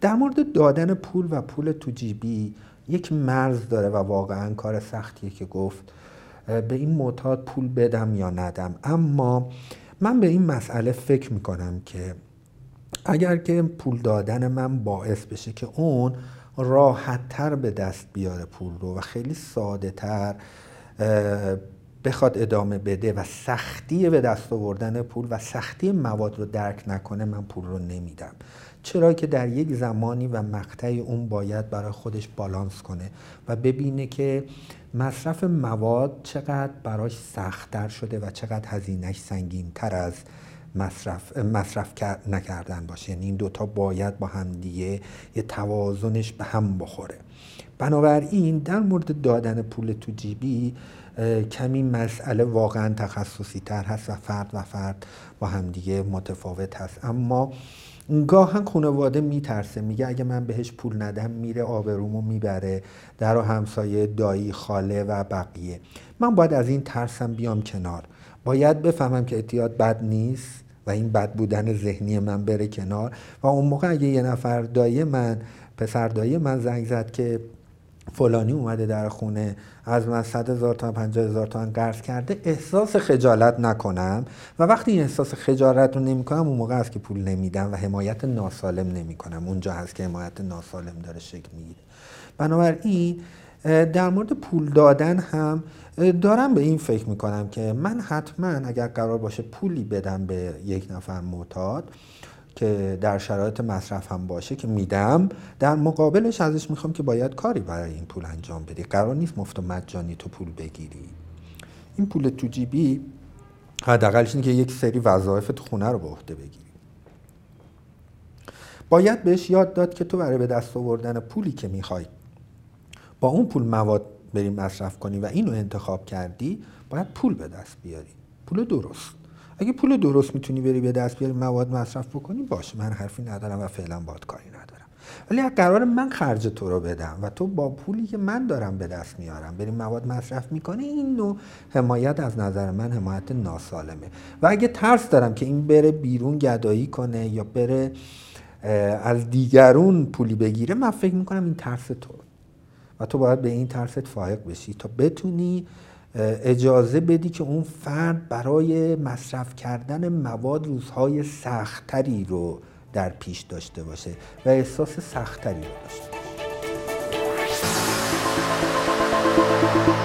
در مورد دادن پول و پول تو جیبی یک مرز داره و واقعا کار سختیه که گفت به این معتاد پول بدم یا ندم. اما من به این مسئله فکر می‌کنم که اگر که پول دادن من باعث بشه که اون راحت تر به دست بیاره پول رو و خیلی ساده تر بخواد ادامه بده و سختی به دست آوردن پول و سختی مواد رو درک نکنه من پول رو نمیدم. چرا که در یک زمانی و مقطعی اون باید برای خودش بالانس کنه و ببینه که مصرف مواد چقدر براش سختتر شده و چقدر هزینهش سنگین تر از مصرف, مصرف نکردن باشه. یعنی این دوتا باید با هم دیگه یه توازنش به هم بخوره. بنابراین در مورد دادن پول تو جیبی کمی مسئله واقعا تخصصی تر هست و فرد و فرد با همدیگه متفاوت هست. اما گاهن خانواده میترسه میگه اگه من بهش پول ندم میره آبرومو می‌بره در همسایه دایی خاله و بقیه. من باید از این ترسم بیام کنار. باید بفهمم که اعتیاد بد نیست و این بد بودن ذهنی من بره کنار. و اون موقع اگه یه نفر دایی من پسر دایی من زنگ زد که فلانی اومده در خونه از من 100 هزار تا 50 هزار تومن قرض کرده احساس خجالت نکنم. و وقتی این احساس خجالت رو نمی کنم اون موقع است که پول نمیدم و حمایت ناسالم نمی کنم اونجا هست که حمایت ناسالم داره شکل می‌گیره. بنابراین در مورد پول دادن هم دارم به این فکر می‌کنم که من حتما اگر قرار باشه پولی بدم به یک نفر معتاد که در شرایط مصرف هم باشه که میدم در مقابلش ازش می‌خوام که باید کاری برای این پول انجام بدی. قرار نیست مفت و مجانی تو پول بگیری. این پول تو جیبی حداقلش اینه که یک سری وظایف تو خونه رو به عهده بگیری. باید بهش یاد داد که تو برای به دست آوردن پولی که می‌خوای با اون پول مواد بریم مصرف کنی و اینو انتخاب کردی باید پول به دست بیاری. پول درست. اگه پول درست می‌تونی بری به دست بیاری مواد مصرف بکنی باشه. من حرفی ندارم و فعلا باد کاری ندارم. ولی اگه قرار من خرج تو رو بدم و تو با پولی که من دارم به دست میارم بریم مواد مصرف می‌کنی این نوع حمایت از نظر من حمایت ناسالمه. و اگه ترس دارم که این بره بیرون گدایی کنه یا بره از دیگرون پولی بگیره من فکر می‌کنم این ترس تو. و تو باید به این طرفت فائق بشی تا بتونی اجازه بدی که اون فرد برای مصرف کردن مواد روزهای سختری رو در پیش داشته باشه و احساس سختری رو داشته باشه.